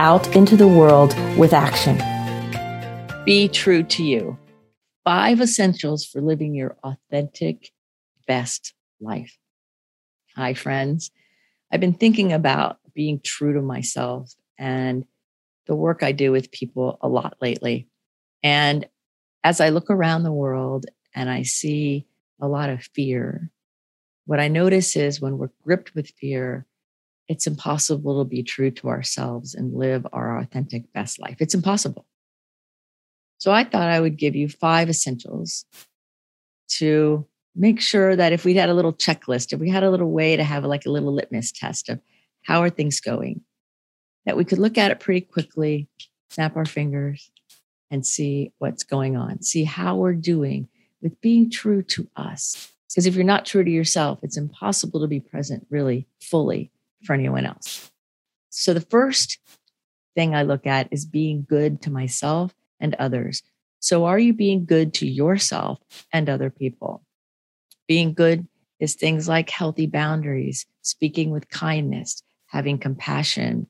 out into the world with action. Be true to you. Five essentials for living your authentic, best life. Hi, friends. I've been thinking about being true to myself and the work I do with people a lot lately. And as I look around the world and I see a lot of fear, what I notice is when we're gripped with fear, it's impossible to be true to ourselves and live our authentic best life. It's impossible. So I thought I would give you five essentials to make sure that if we had a little checklist, if we had a little way to have like a little litmus test of how are things going, that we could look at it pretty quickly, snap our fingers, and see what's going on, see how we're doing with being true to us. Because if you're not true to yourself, it's impossible to be present really fully for anyone else. So the first thing I look at is being good to myself and others. So are you being good to yourself and other people? Being good is things like healthy boundaries, speaking with kindness, having compassion,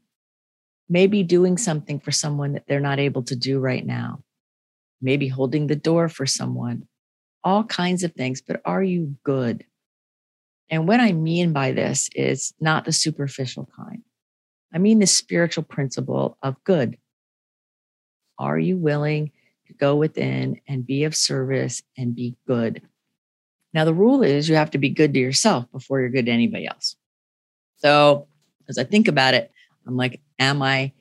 maybe doing something for someone that they're not able to do right now, maybe holding the door for someone, all kinds of things. But are you good? And what I mean by this is not the superficial kind. I mean the spiritual principle of good. Are you willing to go within and be of service and be good? Now, the rule is you have to be good to yourself before you're good to anybody else. So, as I think about it, I'm like, am I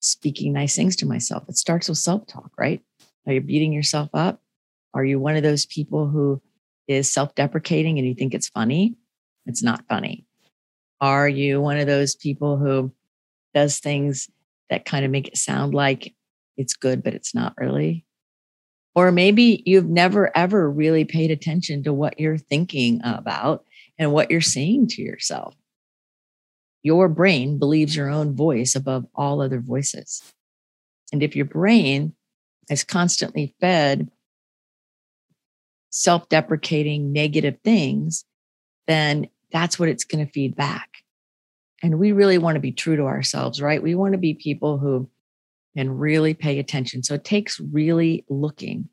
speaking nice things to myself? It starts with self talk, right? Are you beating yourself up? Are you one of those people who is self deprecating and you think it's funny, it's not funny. Are you one of those people who does things that kind of make it sound like it's good, but it's not really? Or maybe you've never ever really paid attention to what you're thinking about and what you're saying to yourself. Your brain believes your own voice above all other voices. And if your brain is constantly fed self deprecating negative things, then that's what it's going to feed back. And we really want to be true to ourselves, right? We want to be people who can really pay attention. So it takes really looking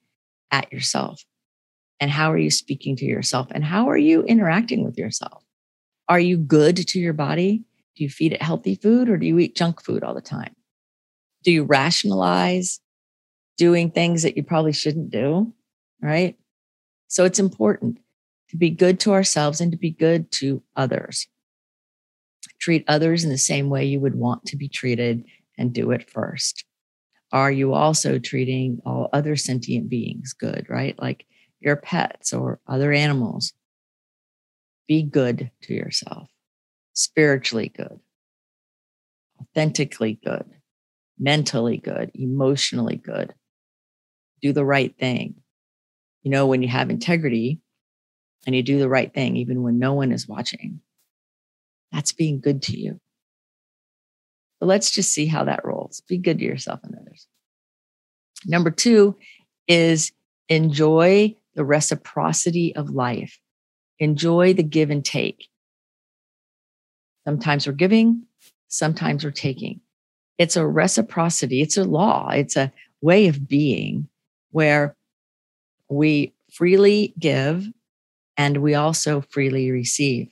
at yourself and how are you speaking to yourself and how are you interacting with yourself? Are you good to your body? Do you feed it healthy food or do you eat junk food all the time? Do you rationalize doing things that you probably shouldn't do? Right. So it's important to be good to ourselves and to be good to others. Treat others in the same way you would want to be treated and do it first. Are you also treating all other sentient beings good, right? Like your pets or other animals? Be good to yourself, spiritually good, authentically good, mentally good, emotionally good. Do the right thing you know, when you have integrity and you do the right thing, even when no one is watching, that's being good to you. But let's just see how that rolls. Be good to yourself and others. Number two is enjoy the reciprocity of life. Enjoy the give and take. Sometimes we're giving, sometimes we're taking. It's a reciprocity, it's a law, it's a way of being where we freely give and we also freely receive.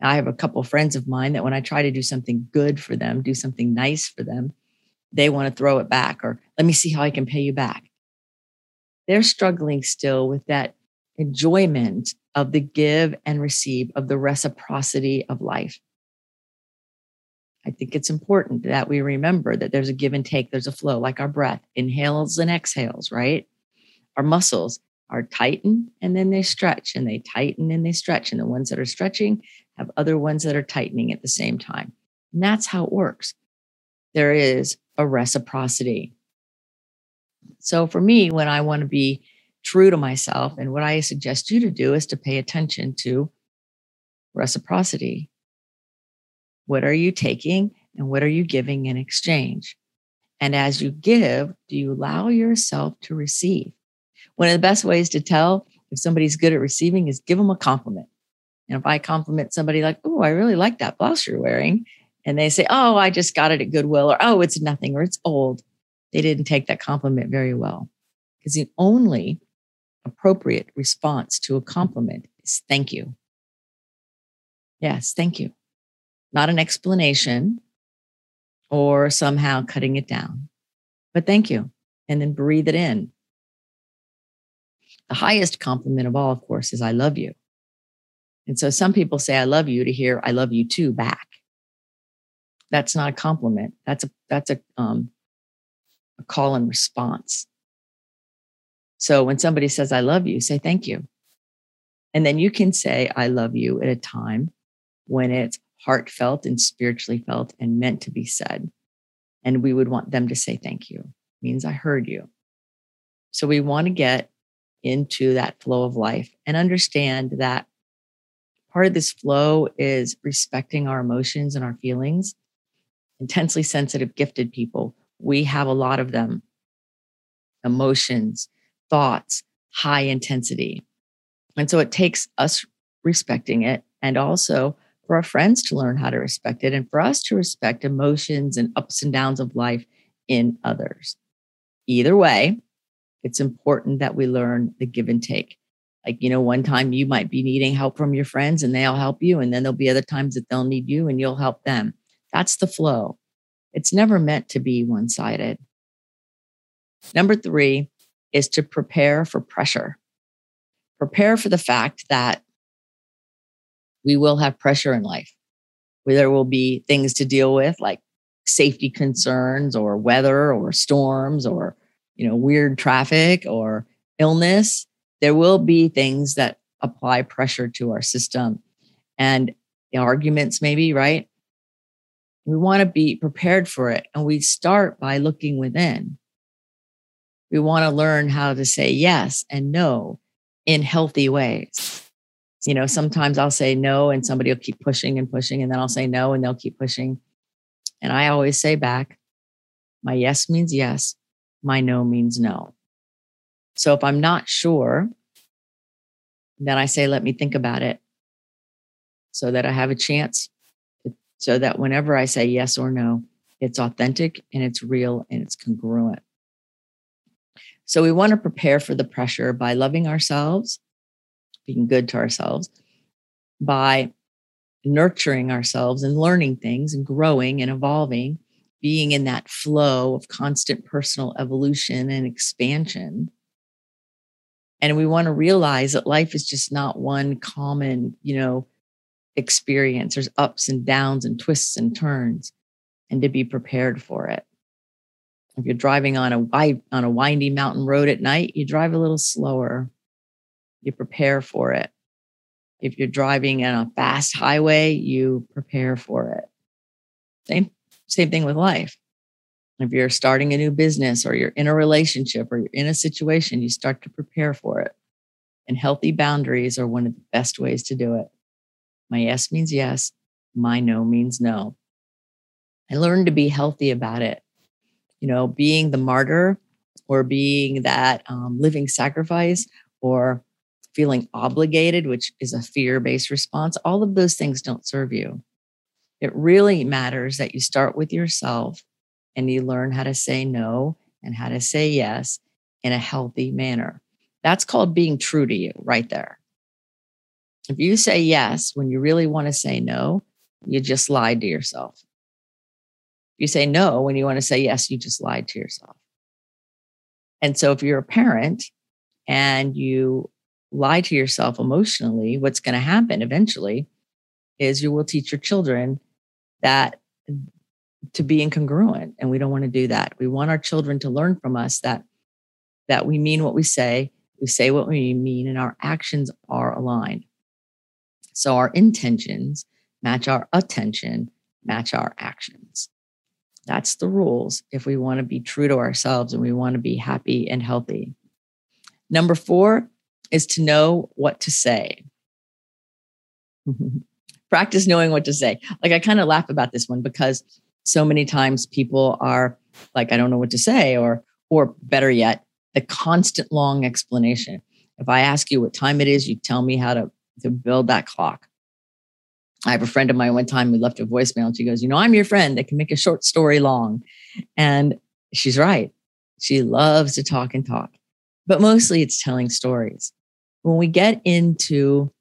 I have a couple friends of mine that when I try to do something good for them, do something nice for them, they want to throw it back or let me see how I can pay you back. They're struggling still with that enjoyment of the give and receive, of the reciprocity of life. I think it's important that we remember that there's a give and take, there's a flow, like our breath, inhales and exhales, right? Our muscles are tighten and then they stretch and they tighten and they stretch. And the ones that are stretching have other ones that are tightening at the same time. And that's how it works. There is a reciprocity. So for me, when I want to be true to myself, and what I suggest you to do is to pay attention to reciprocity. What are you taking and what are you giving in exchange? And as you give, do you allow yourself to receive? One of the best ways to tell if somebody's good at receiving is give them a compliment. And if I compliment somebody like, oh, I really like that blouse you're wearing, and they say, oh, I just got it at Goodwill, or oh, it's nothing, or it's old, they didn't take that compliment very well. Because the only appropriate response to a compliment is thank you. Yes, thank you. Not an explanation or somehow cutting it down, but thank you. And then breathe it in. The highest compliment of all, of course, is I love you. And so some people say I love you to hear I love you too back. That's not a compliment. That's a that's a um a call and response. So when somebody says I love you, say thank you. And then you can say I love you at a time when it's heartfelt and spiritually felt and meant to be said. And we would want them to say thank you. It means I heard you. So we want to get into that flow of life and understand that part of this flow is respecting our emotions and our feelings. Intensely sensitive, gifted people, we have a lot of them emotions, thoughts, high intensity. And so it takes us respecting it and also for our friends to learn how to respect it and for us to respect emotions and ups and downs of life in others. Either way, it's important that we learn the give and take. Like, you know, one time you might be needing help from your friends and they'll help you. And then there'll be other times that they'll need you and you'll help them. That's the flow. It's never meant to be one sided. Number three is to prepare for pressure. Prepare for the fact that we will have pressure in life. Where there will be things to deal with like safety concerns or weather or storms or you know weird traffic or illness there will be things that apply pressure to our system. And arguments maybe right? We want to be prepared for it and we start by looking within. We want to learn how to say yes and no in healthy ways. You know, sometimes I'll say no and somebody will keep pushing and pushing, and then I'll say no and they'll keep pushing. And I always say back, my yes means yes, my no means no. So if I'm not sure, then I say, let me think about it so that I have a chance, so that whenever I say yes or no, it's authentic and it's real and it's congruent. So we want to prepare for the pressure by loving ourselves being good to ourselves by nurturing ourselves and learning things and growing and evolving, being in that flow of constant personal evolution and expansion. And we want to realize that life is just not one common, you know, experience. There's ups and downs and twists and turns, and to be prepared for it. If you're driving on a wide, on a windy mountain road at night, you drive a little slower you prepare for it. If you're driving on a fast highway, you prepare for it. Same, same thing with life. If you're starting a new business or you're in a relationship or you're in a situation, you start to prepare for it. And healthy boundaries are one of the best ways to do it. My yes means yes, my no means no. I learned to be healthy about it. You know, being the martyr or being that um, living sacrifice or feeling obligated, which is a fear based response, all of those things don't serve you. It really matters that you start with yourself and you learn how to say no and how to say yes in a healthy manner. That's called being true to you right there. If you say yes when you really want to say no, you just lied to yourself. If you say no when you want to say yes, you just lied to yourself. And so if you're a parent and you lie to yourself emotionally, what's going to happen eventually is you will teach your children that to be incongruent and we don't want to do that. We want our children to learn from us that that we mean what we say, we say what we mean and our actions are aligned. So our intentions match our attention, match our actions. That's the rules if we want to be true to ourselves and we want to be happy and healthy. Number four is to know what to say. Practice knowing what to say. Like I kind of laugh about this one because so many times people are like, I don't know what to say, or or better yet, the constant long explanation. If I ask you what time it is, you tell me how to, to build that clock. I have a friend of mine one time who left a voicemail and she goes, You know, I'm your friend that can make a short story long. And she's right. She loves to talk and talk, but mostly it's telling stories. When we get into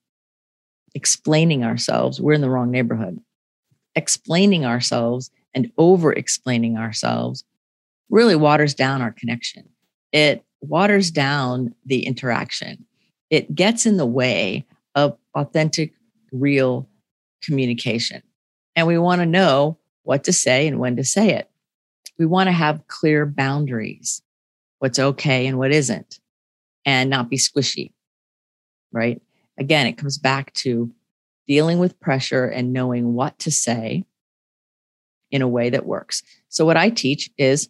explaining ourselves, we're in the wrong neighborhood. Explaining ourselves and over explaining ourselves really waters down our connection. It waters down the interaction. It gets in the way of authentic, real communication. And we want to know what to say and when to say it. We want to have clear boundaries, what's okay and what isn't, and not be squishy, right? Again, it comes back to dealing with pressure and knowing what to say in a way that works. So, what I teach is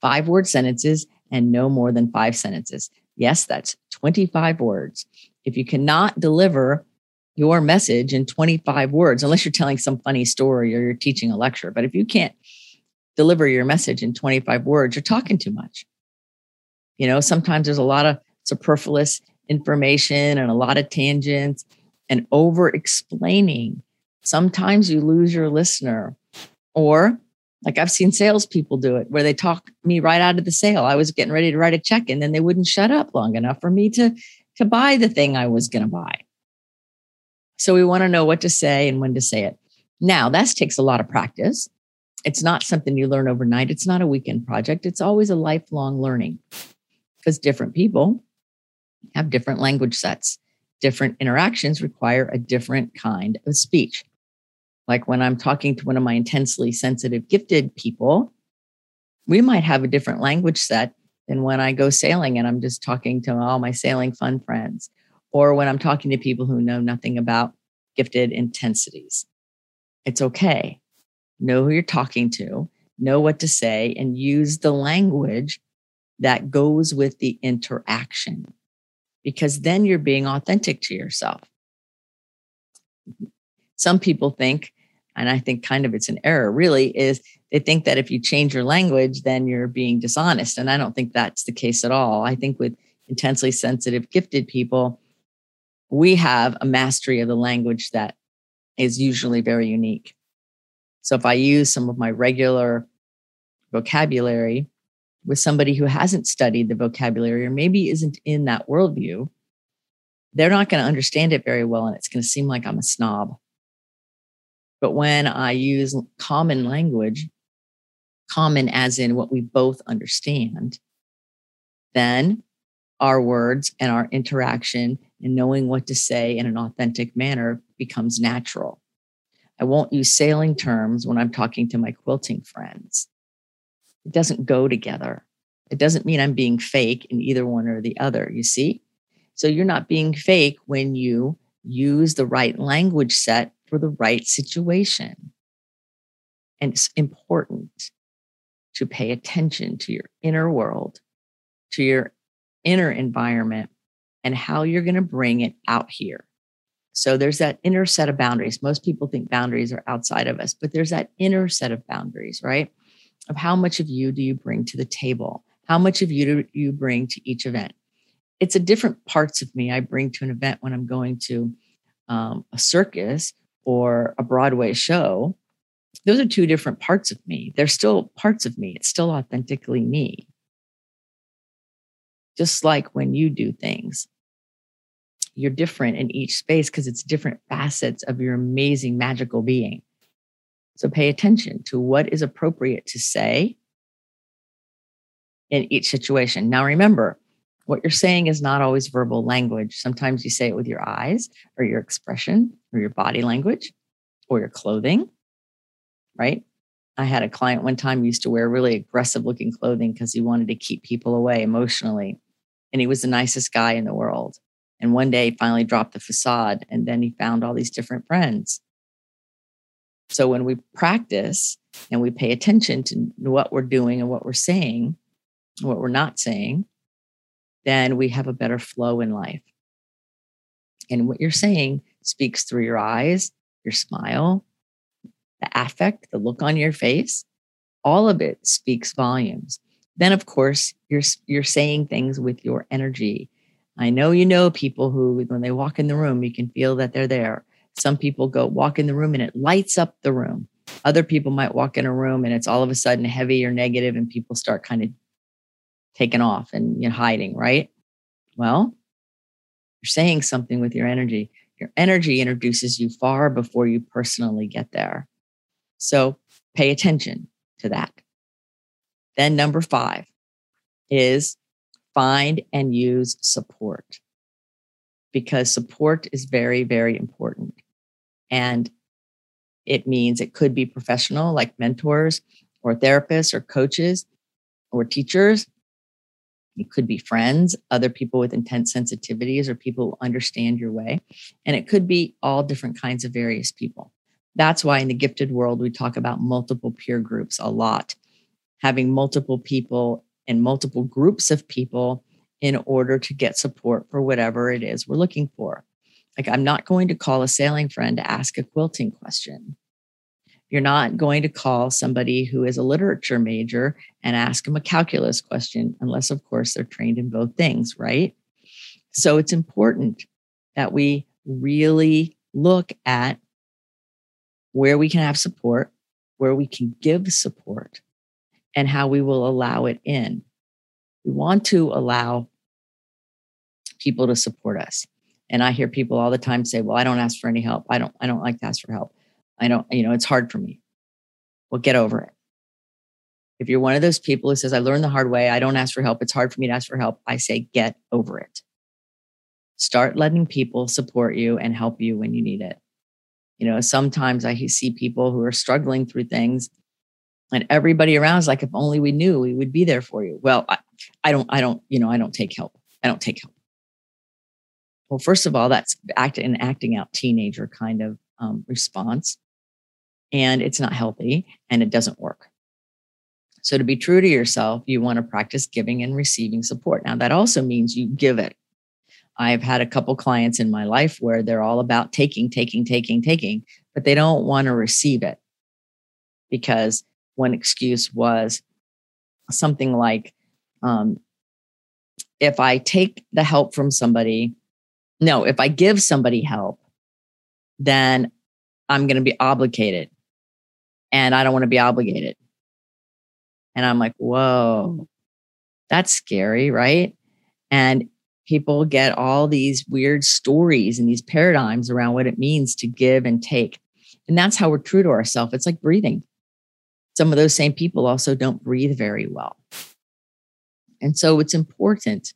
five word sentences and no more than five sentences. Yes, that's 25 words. If you cannot deliver your message in 25 words, unless you're telling some funny story or you're teaching a lecture, but if you can't deliver your message in 25 words, you're talking too much. You know, sometimes there's a lot of superfluous information and a lot of tangents and over explaining. Sometimes you lose your listener, or like I've seen salespeople do it where they talk me right out of the sale. I was getting ready to write a check and then they wouldn't shut up long enough for me to, to buy the thing I was going to buy. So we want to know what to say and when to say it. Now, that takes a lot of practice. It's not something you learn overnight. It's not a weekend project. It's always a lifelong learning because different people have different language sets. Different interactions require a different kind of speech. Like when I'm talking to one of my intensely sensitive, gifted people, we might have a different language set than when I go sailing and I'm just talking to all my sailing fun friends, or when I'm talking to people who know nothing about gifted intensities. It's okay. Know who you're talking to, know what to say, and use the language that goes with the interaction because then you're being authentic to yourself. Some people think and I think kind of it's an error really, is they think that if you change your language, then you're being dishonest. And I don't think that's the case at all. I think with intensely sensitive, gifted people, we have a mastery of the language that is usually very unique. So if I use some of my regular vocabulary with somebody who hasn't studied the vocabulary or maybe isn't in that worldview, they're not going to understand it very well. And it's going to seem like I'm a snob. But when I use common language, common as in what we both understand, then our words and our interaction and knowing what to say in an authentic manner becomes natural. I won't use sailing terms when I'm talking to my quilting friends. It doesn't go together. It doesn't mean I'm being fake in either one or the other, you see? So you're not being fake when you use the right language set for the right situation. And it's important to pay attention to your inner world, to your inner environment, and how you're going to bring it out here. So there's that inner set of boundaries. Most people think boundaries are outside of us, but there's that inner set of boundaries, right? Of how much of you do you bring to the table? How much of you do you bring to each event? It's a different parts of me I bring to an event when I'm going to um, a circus or a Broadway show, those are two different parts of me. They're still parts of me. It's still authentically me. Just like when you do things, you're different in each space because it's different facets of your amazing magical being. So pay attention to what is appropriate to say in each situation. Now, remember, what you're saying is not always verbal language. Sometimes you say it with your eyes or your expression or your body language or your clothing, right? I had a client one time used to wear really aggressive looking clothing because he wanted to keep people away emotionally. And he was the nicest guy in the world. And one day he finally dropped the facade and then he found all these different friends. So when we practice and we pay attention to what we're doing and what we're saying, what we're not saying, then we have a better flow in life. And what you're saying speaks through your eyes, your smile, the affect, the look on your face. All of it speaks volumes. Then, of course, you're you're saying things with your energy. I know you know people who, when they walk in the room, you can feel that they're there. Some people go walk in the room and it lights up the room. Other people might walk in a room and it's all of a sudden heavy or negative, and people start kind of taking off and you know, hiding, right? Well, you're saying something with your energy. Your energy introduces you far before you personally get there. So pay attention to that. Then, number five is find and use support because support is very, very important. And it means it could be professional, like mentors or therapists or coaches or teachers. It could be friends, other people with intense sensitivities, or people who understand your way. And it could be all different kinds of various people. That's why in the gifted world, we talk about multiple peer groups a lot, having multiple people and multiple groups of people in order to get support for whatever it is we're looking for. Like, I'm not going to call a sailing friend to ask a quilting question. You're not going to call somebody who is a literature major and ask them a calculus question, unless, of course, they're trained in both things, right? So it's important that we really look at where we can have support, where we can give support, and how we will allow it in. We want to allow people to support us. And I hear people all the time say, "Well, I don't ask for any help. I don't I don't like to ask for help. I don't, you know, it's hard for me." Well, get over it. If you're one of those people who says, "I learned the hard way. I don't ask for help. It's hard for me to ask for help." I say, "Get over it." Start letting people support you and help you when you need it. You know, sometimes I see people who are struggling through things and everybody around is like, if only we knew, we would be there for you. Well, I, I don't, I don't, you know, I don't take help. I don't take help. Well, first of all, that's act an acting out teenager kind of um, response, and it's not healthy and it doesn't work. So, to be true to yourself, you want to practice giving and receiving support. Now, that also means you give it. I've had a couple clients in my life where they're all about taking, taking, taking, taking, but they don't want to receive it because one excuse was something like, um, if I take the help from somebody, no, if I give somebody help, then I'm going to be obligated. And I don't want to be obligated. And I'm like, whoa, that's scary, right? And people get all these weird stories and these paradigms around what it means to give and take. And that's how we're true to ourselves. It's like breathing. Some of those same people also don't breathe very well. And so it's important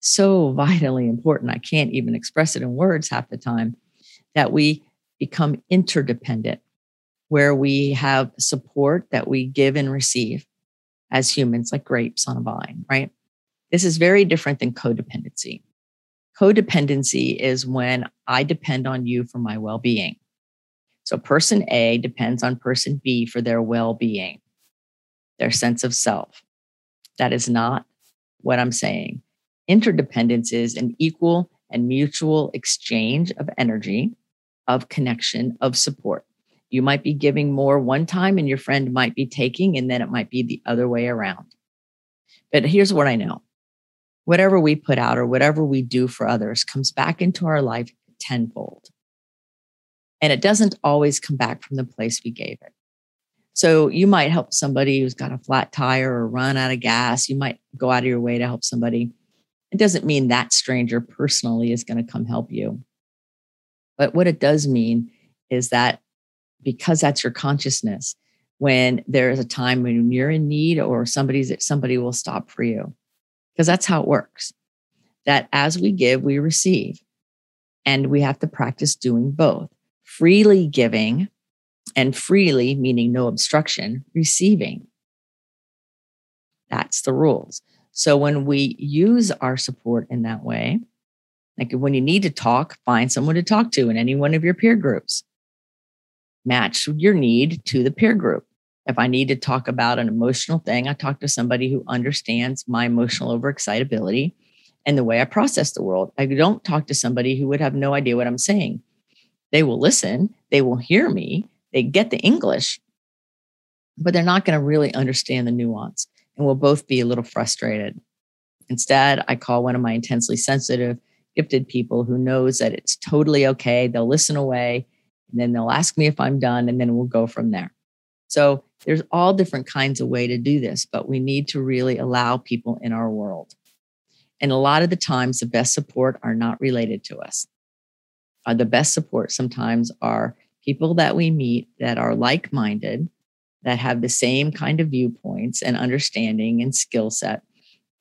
so vitally important. I can't even express it in words half the time that we become interdependent, where we have support that we give and receive as humans, like grapes on a vine, right? This is very different than codependency. Codependency is when I depend on you for my well being. So, person A depends on person B for their well being, their sense of self. That is not what I'm saying. Interdependence is an equal and mutual exchange of energy, of connection, of support. You might be giving more one time and your friend might be taking, and then it might be the other way around. But here's what I know whatever we put out or whatever we do for others comes back into our life tenfold. And it doesn't always come back from the place we gave it. So you might help somebody who's got a flat tire or run out of gas. You might go out of your way to help somebody it doesn't mean that stranger personally is going to come help you. But what it does mean is that because that's your consciousness, when there is a time when you're in need or somebody's somebody will stop for you. Because that's how it works. That as we give, we receive. And we have to practice doing both freely giving and freely, meaning no obstruction, receiving. That's the rules. So when we use our support in that way, like when you need to talk, find someone to talk to in any one of your peer groups. Match your need to the peer group. If I need to talk about an emotional thing, I talk to somebody who understands my emotional overexcitability and the way I process the world. I don't talk to somebody who would have no idea what I'm saying. They will listen, they will hear me, they get the English, but they're not going to really understand the nuance and we'll both be a little frustrated. Instead, I call one of my intensely sensitive, gifted people who knows that it's totally okay. They'll listen away and then they'll ask me if I'm done and then we'll go from there. So there's all different kinds of way to do this, but we need to really allow people in our world. And a lot of the times, the best support are not related to us. Uh, the best support sometimes are people that we meet that are like minded, that have the same kind of viewpoints and understanding and skill set,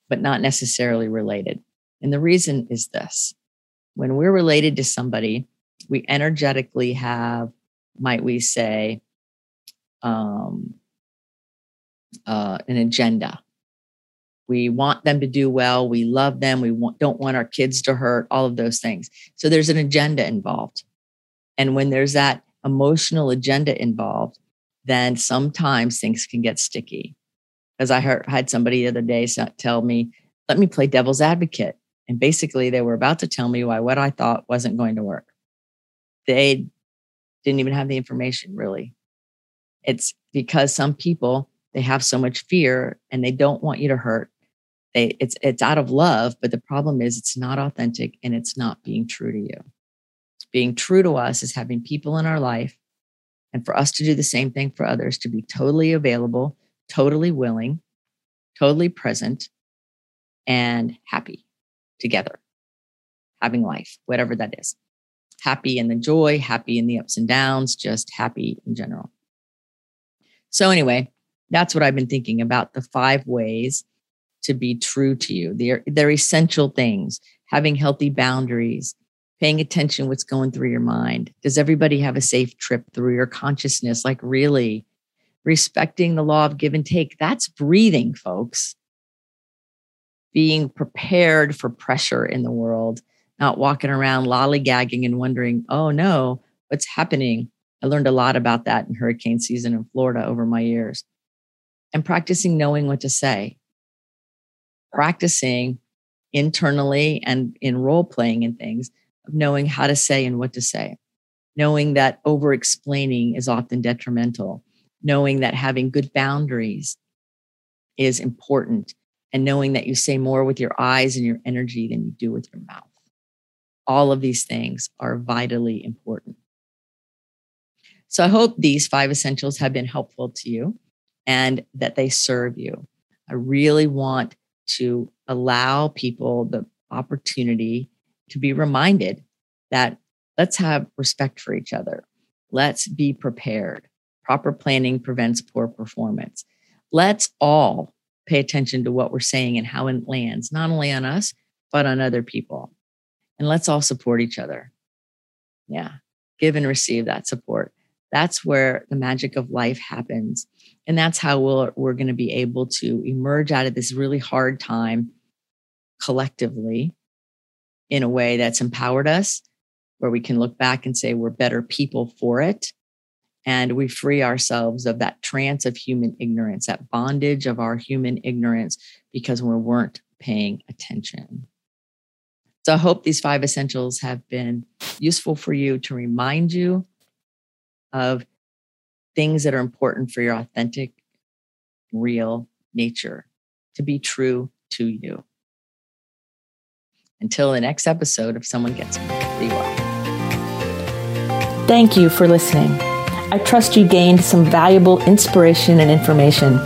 but not necessarily related. And the reason is this when we're related to somebody, we energetically have, might we say, um, uh, an agenda. We want them to do well. We love them. We want, don't want our kids to hurt, all of those things. So there's an agenda involved. And when there's that emotional agenda involved, then sometimes things can get sticky. Because I heard, had somebody the other day tell me, let me play devil's advocate. And basically, they were about to tell me why what I thought wasn't going to work. They didn't even have the information, really. It's because some people, they have so much fear and they don't want you to hurt. They, it's, it's out of love, but the problem is it's not authentic and it's not being true to you. Being true to us is having people in our life and for us to do the same thing for others to be totally available, totally willing, totally present, and happy together, having life, whatever that is. Happy in the joy, happy in the ups and downs, just happy in general. So, anyway, that's what I've been thinking about the five ways to be true to you. They're, they're essential things having healthy boundaries, paying attention what's going through your mind. Does everybody have a safe trip through your consciousness? Like, really respecting the law of give and take. That's breathing, folks being prepared for pressure in the world, not walking around lollygagging and wondering, oh no, what's happening? I learned a lot about that in hurricane season in Florida over my years. And practicing knowing what to say, practicing internally and in role playing and things of knowing how to say and what to say, knowing that over explaining is often detrimental, knowing that having good boundaries is important and knowing that you say more with your eyes and your energy than you do with your mouth. All of these things are vitally important. So I hope these five essentials have been helpful to you and that they serve you. I really want to allow people the opportunity to be reminded that let's have respect for each other. Let's be prepared. Proper planning prevents poor performance. Let's all pay attention to what we're saying and how it lands, not only on us, but on other people. And let's all support each other. Yeah. Give and receive that support. That's where the magic of life happens. And that's how we'll, we're going to be able to emerge out of this really hard time collectively in a way that's empowered us, where we can look back and say we're better people for it and we free ourselves of that trance of human ignorance, that bondage of our human ignorance because we weren't paying attention. So I hope these five essentials have been useful for you to remind you of things that are important for your authentic, real nature to be true to you. Until the next episode, if someone gets me, be well. Thank you for listening. I trust you gained some valuable inspiration and information.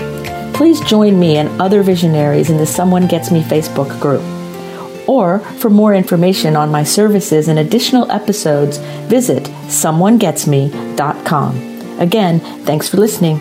Please join me and other visionaries in the Someone Gets Me Facebook group. Or for more information on my services and additional episodes, visit someonegetsme.com. Again, thanks for listening.